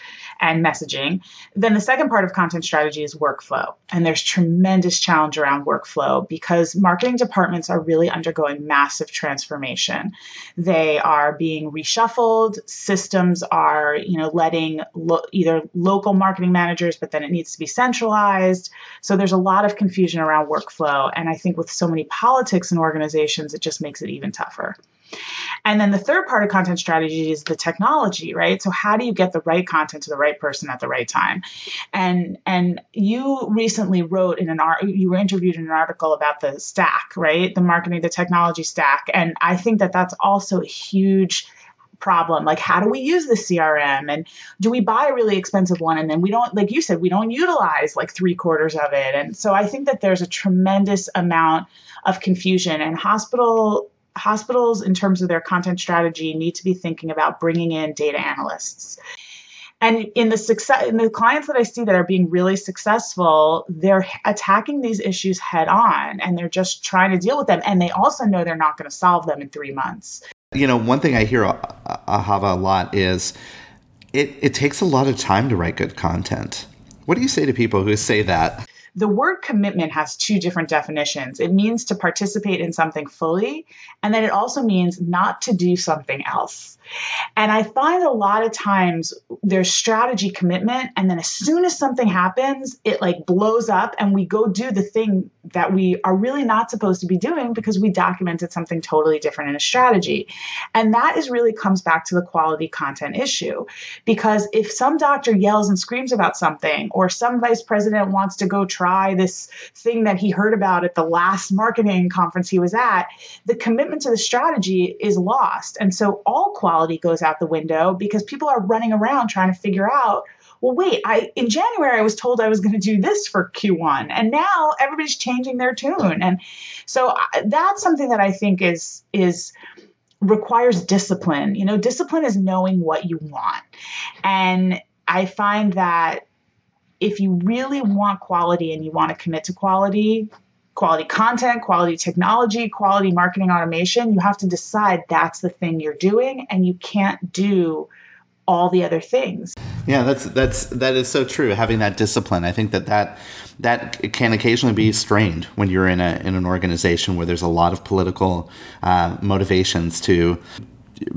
S5: and messaging. Then the second part of content strategy is workflow. And there's tremendous challenge around workflow because marketing departments are really undergoing massive transformation. They are being reshuffled, systems are, you know, letting lo- either local marketing managers, but then it needs to be centralized. So there's a lot of confusion around workflow. And I think with so many politics in organizations, it just makes it even tougher. And then the third part of content strategy is the technology, right? So how do you get the right content to the right person at the right time? And and you recently wrote in an art you were interviewed in an article about the stack, right? The marketing the technology stack. And I think that that's also a huge problem like how do we use the crm and do we buy a really expensive one and then we don't like you said we don't utilize like three quarters of it and so i think that there's a tremendous amount of confusion and hospital hospitals, in terms of their content strategy, need to be thinking about bringing in data analysts. And in the success, in the clients that I see that are being really successful, they're attacking these issues head on, and they're just trying to deal with them. And they also know they're not going to solve them in three months.
S1: You know, one thing I hear uh, Ahava a lot is it, it takes a lot of time to write good content. What do you say to people who say that?
S5: The word commitment has two different definitions. It means to participate in something fully, and then it also means not to do something else. And I find a lot of times there's strategy commitment, and then as soon as something happens, it like blows up, and we go do the thing that we are really not supposed to be doing because we documented something totally different in a strategy. And that is really comes back to the quality content issue. Because if some doctor yells and screams about something, or some vice president wants to go try this thing that he heard about at the last marketing conference he was at, the commitment to the strategy is lost. And so all quality goes out the window because people are running around trying to figure out well wait i in january i was told i was going to do this for q1 and now everybody's changing their tune. And so uh, that's something that i think is is requires discipline. You know discipline is knowing what you want. And i find that if you really want quality and you want to commit to quality quality content, quality technology, quality marketing automation, you have to decide that's the thing you're doing and you can't do all the other things.
S1: Yeah, that's that's that is so true. Having that discipline, I think that that that can occasionally be strained when you're in a in an organization where there's a lot of political uh, motivations to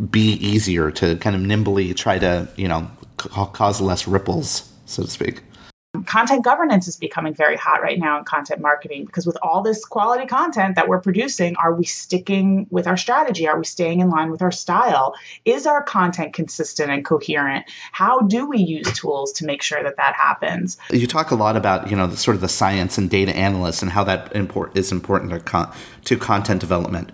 S1: be easier to kind of nimbly try to you know cause less ripples, so to speak
S5: content governance is becoming very hot right now in content marketing because with all this quality content that we're producing, are we sticking with our strategy? Are we staying in line with our style? Is our content consistent and coherent? How do we use tools to make sure that that happens?
S1: You talk a lot about, you know, the, sort of the science and data analysts and how that import is important to, con- to content development.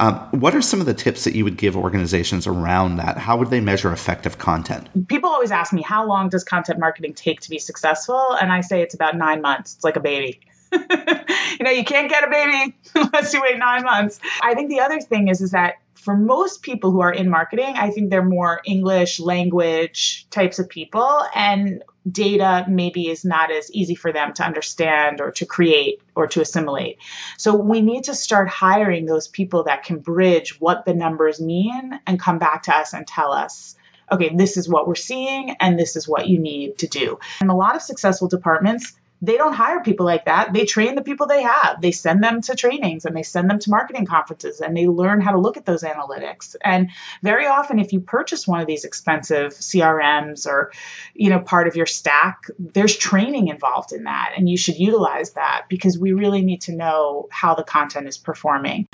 S1: Um, what are some of the tips that you would give organizations around that? How would they measure effective content?
S5: People always ask me, how long does content marketing take to be successful? And I say it's about nine months. It's like a baby. you know, you can't get a baby unless you wait nine months. I think the other thing is, is that for most people who are in marketing, I think they're more English language types of people. And data maybe is not as easy for them to understand or to create or to assimilate. So we need to start hiring those people that can bridge what the numbers mean and come back to us and tell us okay, this is what we're seeing and this is what you need to do. And a lot of successful departments they don't hire people like that. They train the people they have. They send them to trainings and they send them to marketing conferences and they learn how to look at those analytics. And very often if you purchase one of these expensive CRMs or you know part of your stack, there's training involved in that and you should utilize that because we really need to know how the content is performing.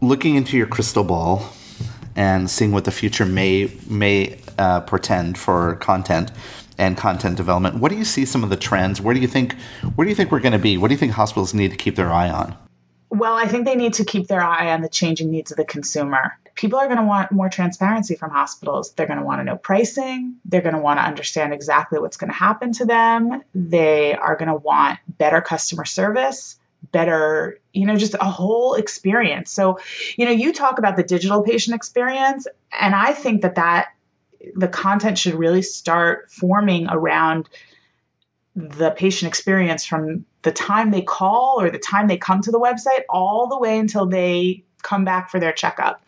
S1: Looking into your crystal ball and seeing what the future may may uh, portend for content and content development. What do you see some of the trends? Where do you think where do you think we're going to be? What do you think hospitals need to keep their eye on?
S5: Well, I think they need to keep their eye on the changing needs of the consumer. People are going to want more transparency from hospitals. They're going to want to know pricing. They're going to want to understand exactly what's going to happen to them. They are going to want better customer service, better, you know, just a whole experience. So, you know, you talk about the digital patient experience, and I think that that the content should really start forming around the patient experience from the time they call or the time they come to the website all the way until they come back for their checkup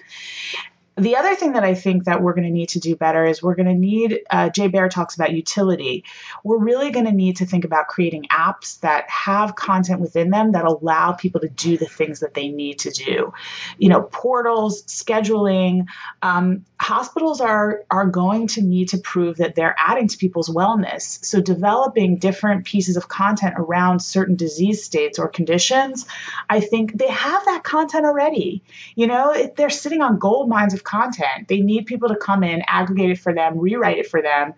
S5: the other thing that I think that we're going to need to do better is we're going to need, uh, Jay Baer talks about utility. We're really going to need to think about creating apps that have content within them that allow people to do the things that they need to do. You know, portals, scheduling. Um, hospitals are, are going to need to prove that they're adding to people's wellness. So developing different pieces of content around certain disease states or conditions, I think they have that content already. You know, they're sitting on gold mines of content. They need people to come in, aggregate it for them, rewrite it for them,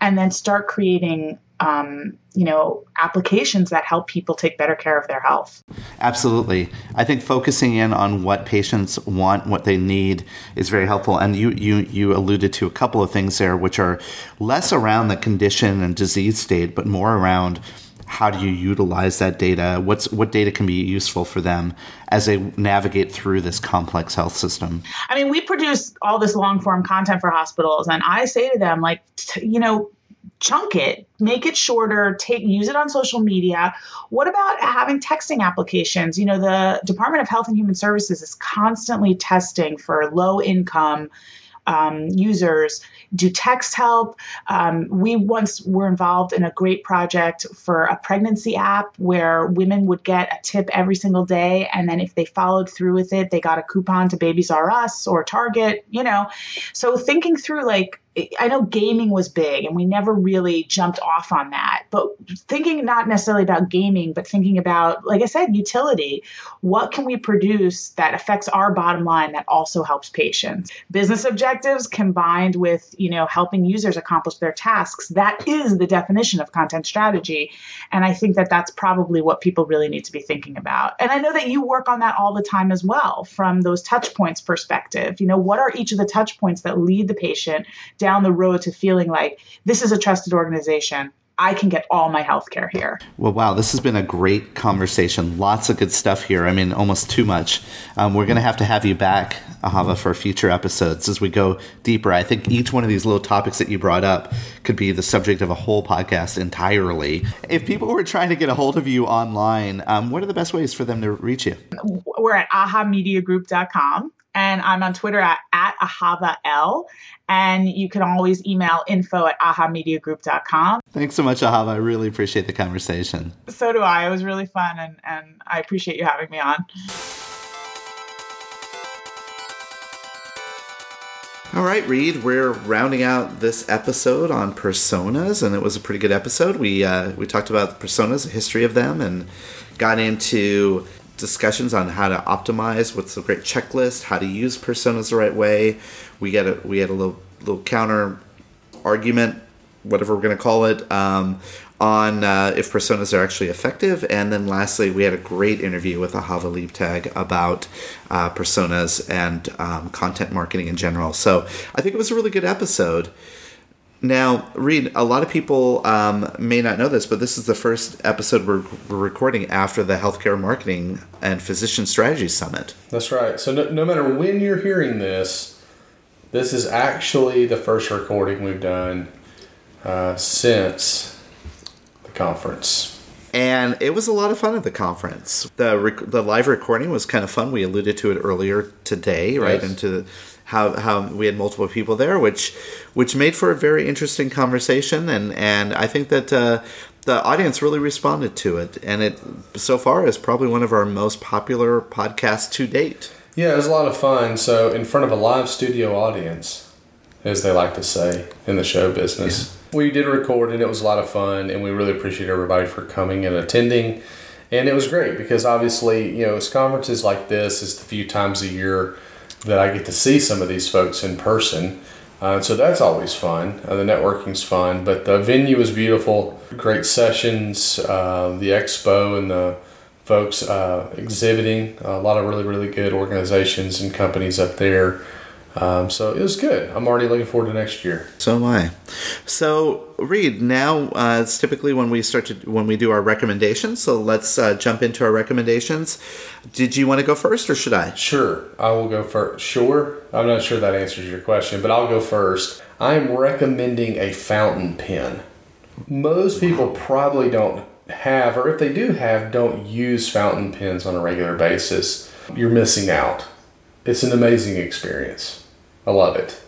S5: and then start creating um, you know applications that help people take better care of their health
S1: absolutely i think focusing in on what patients want what they need is very helpful and you you you alluded to a couple of things there which are less around the condition and disease state but more around how do you utilize that data? What's what data can be useful for them as they navigate through this complex health system?
S5: I mean, we produce all this long form content for hospitals, and I say to them, like, you know, chunk it, make it shorter, take use it on social media. What about having texting applications? You know, the Department of Health and Human Services is constantly testing for low income um, users do text help. Um, we once were involved in a great project for a pregnancy app where women would get a tip every single day. And then if they followed through with it, they got a coupon to Babies R Us or Target, you know. So thinking through like I know gaming was big and we never really jumped off on that. But thinking not necessarily about gaming, but thinking about, like I said, utility. What can we produce that affects our bottom line that also helps patients? Business objectives combined with, you know, helping users accomplish their tasks. That is the definition of content strategy. And I think that that's probably what people really need to be thinking about. And I know that you work on that all the time as well from those touch points perspective. You know, what are each of the touch points that lead the patient down the road to feeling like this is a trusted organization. I can get all my health care here.
S1: Well, wow, this has been a great conversation. Lots of good stuff here. I mean, almost too much. Um, we're going to have to have you back, Ahava, for future episodes as we go deeper. I think each one of these little topics that you brought up could be the subject of a whole podcast entirely. If people were trying to get a hold of you online, um, what are the best ways for them to reach you?
S5: We're at ahamediagroup.com and I'm on Twitter at, at AhavaL. And you can always email info at ahamediagroup.com.
S1: Thanks so much, Ahava. I really appreciate the conversation.
S5: So do I. It was really fun, and, and I appreciate you having me on.
S1: All right, Reed, we're rounding out this episode on personas, and it was a pretty good episode. We uh, we talked about personas, the history of them, and got into discussions on how to optimize what's a great checklist how to use personas the right way. We get a we had a little little counter argument whatever we're going to call it um, on uh, if personas are actually effective. And then lastly we had a great interview with Ahava Leibtag about uh, personas and um, content marketing in general. So i think it was a really good episode now, Reed, a lot of people um, may not know this, but this is the first episode we're, we're, recording after the Healthcare Marketing and Physician Strategy Summit.
S2: That's right. So, no, no matter when you're hearing this, this is actually the first recording we've done uh, since the conference.
S1: And it was a lot of fun at the conference. The rec- the live recording was kind of fun. We alluded to it earlier today, right? Yes. Into how how we had multiple people there, which which made for a very interesting conversation, and and I think that. Uh, the audience really responded to it, and it so far is probably one of our most popular podcasts to date.
S2: Yeah, it was a lot of fun. So, in front of a live studio audience, as they like to say in the show business, yeah. we did record, and it was a lot of fun. And we really appreciate everybody for coming and attending. And it was great because obviously, you know, it's conferences like this is the few times a year that I get to see some of these folks in person. Uh, so that's always fun. Uh, the networking's fun, but the venue was beautiful. Great sessions, uh, the expo and the folks uh, exhibiting. A lot of really, really good organizations and companies up there. Um, so it was good. I'm already looking forward to next year.
S1: So am I. So Reed, now uh, it's typically when we start to when we do our recommendations. So let's uh, jump into our recommendations. Did you want to go first, or should I?
S2: Sure, I will go first. Sure, I'm not sure that answers your question, but I'll go first. I'm recommending a fountain pen. Most people probably don't have, or if they do have, don't use fountain pens on a regular basis. You're missing out. It's an amazing experience. I love it.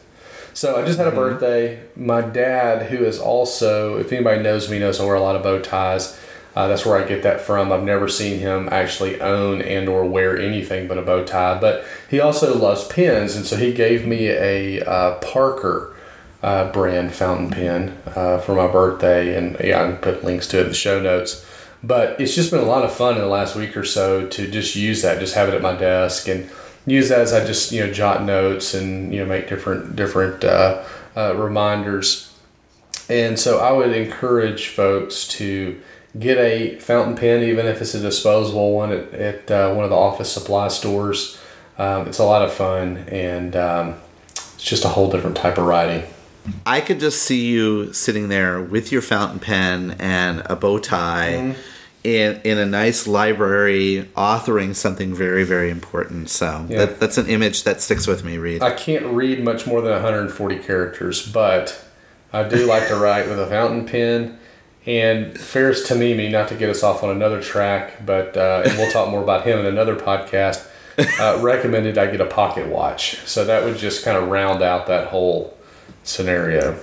S2: So I just had a mm-hmm. birthday. My dad, who is also, if anybody knows me, knows I wear a lot of bow ties. Uh, that's where I get that from. I've never seen him actually own and or wear anything but a bow tie. But he also loves pens, and so he gave me a uh, Parker uh, brand fountain pen uh, for my birthday. And yeah, I can put links to it in the show notes. But it's just been a lot of fun in the last week or so to just use that, just have it at my desk and use that as I just you know jot notes and you know make different different uh, uh, reminders. And so I would encourage folks to get a fountain pen, even if it's a disposable one at, at uh, one of the office supply stores. Um, it's a lot of fun and um, it's just a whole different type of writing.
S1: I could just see you sitting there with your fountain pen and a bow tie. Mm-hmm in in a nice library authoring something very very important so yeah. that, that's an image that sticks with me reed
S2: i can't read much more than 140 characters but i do like to write with a fountain pen and Faris Tamimi, not to get us off on another track, but uh, and we'll talk more about him in another podcast. uh, recommended I get a pocket watch. So that would just kind of round out that whole scenario.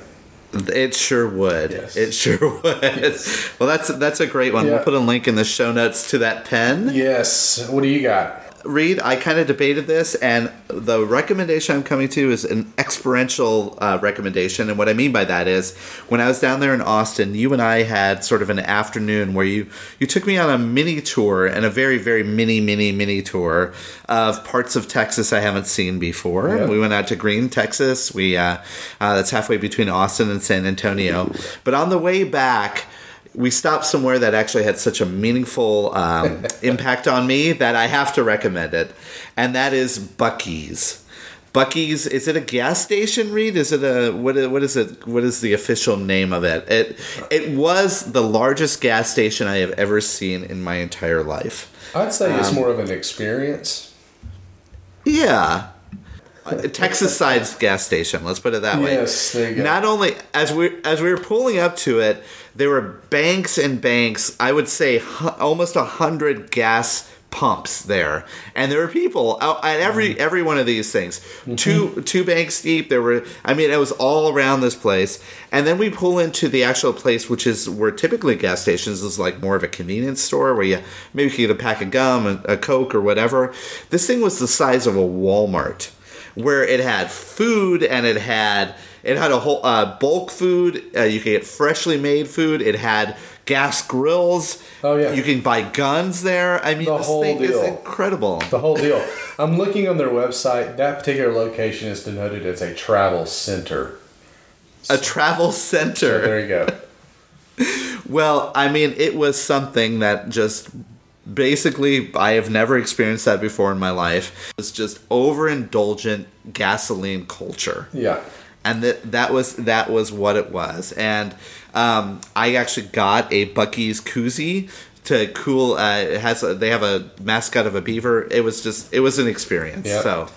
S1: It sure would.
S2: Yes.
S1: It sure would. Well, that's that's a great one.
S2: Yeah.
S1: We'll put a link in the show notes to that pen.
S2: Yes. What do you got?
S1: Reed, I kind of debated this, and the recommendation I'm coming to is an experiential uh, recommendation. And what I mean by that is, when I was down there in Austin, you and I had sort of an afternoon where you you took me on a mini tour and a very very mini mini mini tour of parts of Texas I haven't seen before.
S2: Yeah.
S1: We went out to Gruene, Texas. We uh, uh, that's halfway between Austin and San Antonio. But on the way back we stopped somewhere that actually had such a meaningful um, impact on me that I have to recommend it, and that is Buc-ee's. Buc-ee's is it a gas station? Reed? Is it a what? What is it? What is the official name of it? It it was the largest gas station I have ever seen in my entire life.
S2: I'd say it's more of an experience.
S1: Yeah. A Texas side's gas station. Let's put it that way.
S2: Yes, there you go.
S1: Not only as we as we were pulling up to it, there were banks and banks. I would say almost a hundred gas pumps there, and there were people out at every
S2: Mm-hmm.
S1: every one of these things. Two two banks deep. There were. I mean, it was all around this place. And then we pull into the actual place, which is where typically gas stations is like more of a convenience store where you maybe you get a pack of gum, a, a coke, or whatever. This thing was the size of a Walmart where it had food and it had it had a whole uh, bulk food. Uh, you could get freshly made food. It had gas grills.
S2: Oh, yeah.
S1: You can buy guns there. I mean,
S2: The
S1: this
S2: whole
S1: thing
S2: deal.
S1: is incredible.
S2: The whole deal. I'm looking on their website. That particular location is denoted as a travel center.
S1: A travel center.
S2: There you go.
S1: Well, I mean, it was something that just basically I have never experienced that before in my life. It's just overindulgent gasoline culture.
S2: Yeah.
S1: And that that was that was what it was. And um, I actually got a Buc-ee's koozie to cool. Uh, it has a, they have a mascot of a beaver. It was just it was an experience.
S2: Yeah.
S1: So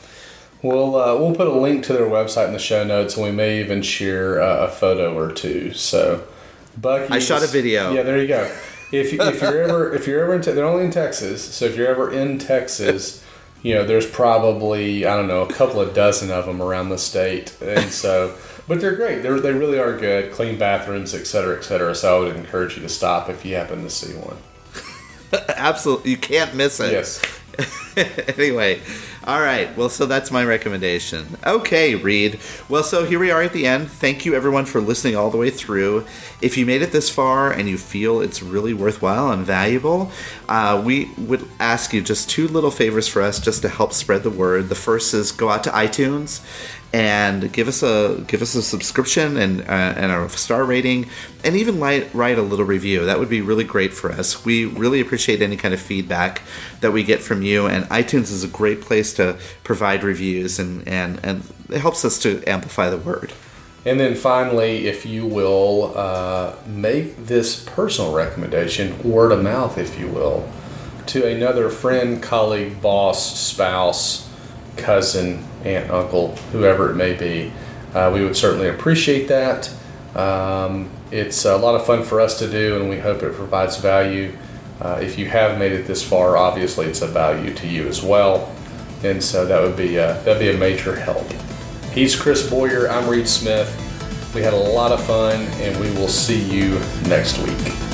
S2: We'll uh, we'll put a link to their website in the show notes, and we may even share uh, a photo or two. So, Bucky,
S1: I shot a video.
S2: Yeah, there you go. If, if you're ever if you're ever in te- they're only in Texas, so if you're ever in Texas, you know there's probably I don't know a couple of dozen of them around the state, and so but they're great. They they really are good, clean bathrooms, et cetera, et cetera. So I would encourage you to stop if you happen to see one.
S1: absolutely, you can't miss it.
S2: Yes.
S1: anyway, all right. Well, so that's my recommendation. Okay, Reed. Well, so here we are at the end. Thank you, everyone, for listening all the way through. If you made it this far and you feel it's really worthwhile and valuable, uh, we would ask you just two little favors for us just to help spread the word. The first is go out to iTunes and give us a give us a subscription and uh, and a star rating and even write write a little review. That would be really great for us. We really appreciate any kind of feedback that we get from you and itunes is a great place to provide reviews and and and it helps us to amplify the word.
S2: And then finally, if you will uh, make this personal recommendation, word of mouth, if you will, to another friend, colleague, boss, spouse, cousin, aunt, uncle, whoever it may be, uh, we would certainly appreciate that. Um, it's a lot of fun for us to do, and we hope it provides value. Uh, if you have made it this far, obviously it's a value to you as well, and so that would be a, that'd be a major help. He's Chris Boyer. I'm Reed Smith. We had a lot of fun, and we will see you next week.